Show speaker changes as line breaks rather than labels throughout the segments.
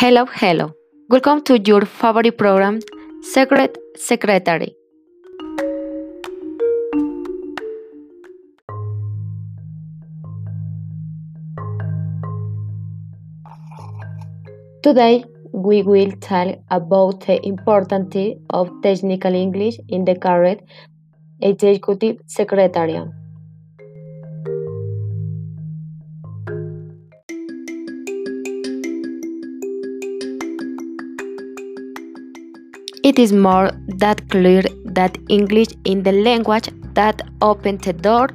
Hello, hello. Welcome to your favorite program, Secret Secretary. Today, we will talk about the importance of technical English in the current executive secretary. It is more that clear that English is the language that opened the door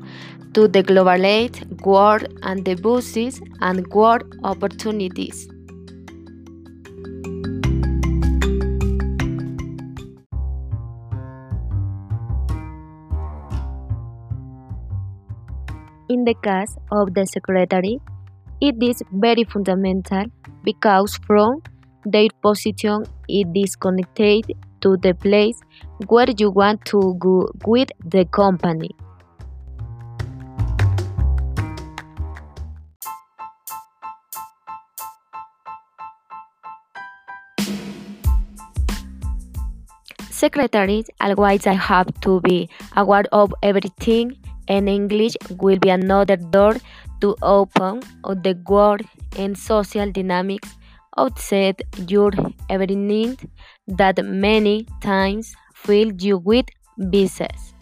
to the globalized world and the business and world opportunities. In the case of the secretary, it is very fundamental because from their position is disconnected to the place where you want to go with the company. Secretaries always I have to be aware of everything and English will be another door to open of the world and social dynamics outside your every need that many times fill you with business.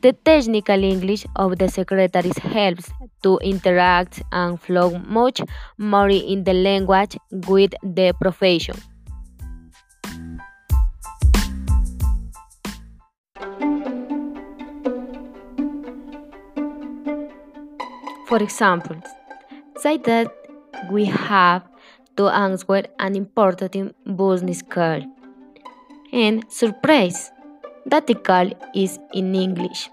The technical English of the secretaries helps to interact and flow much more in the language with the profession. For example, say that we have to answer an important business call. And surprise, that the call is in English.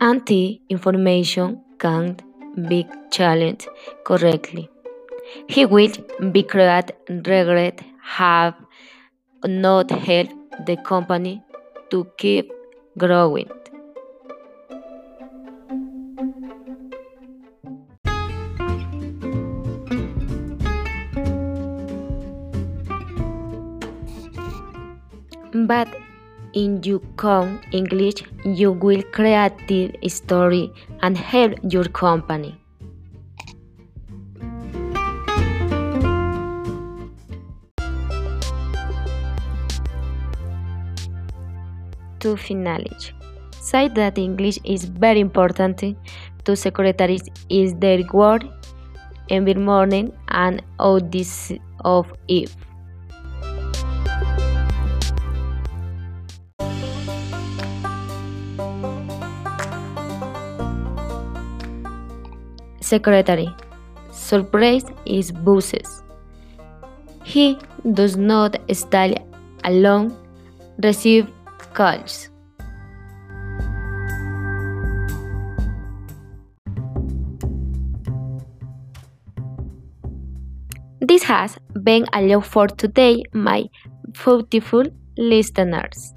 And the information can't be challenged correctly. He will be create regret, have not helped the company to keep growing. But in your own English, you will create a story and help your company. To finish, say that English is very important to secretaries is their work, environment, and all this of it. Secretary. Surprise is buses. He does not stay alone, receive calls. This has been a all for today, my beautiful listeners.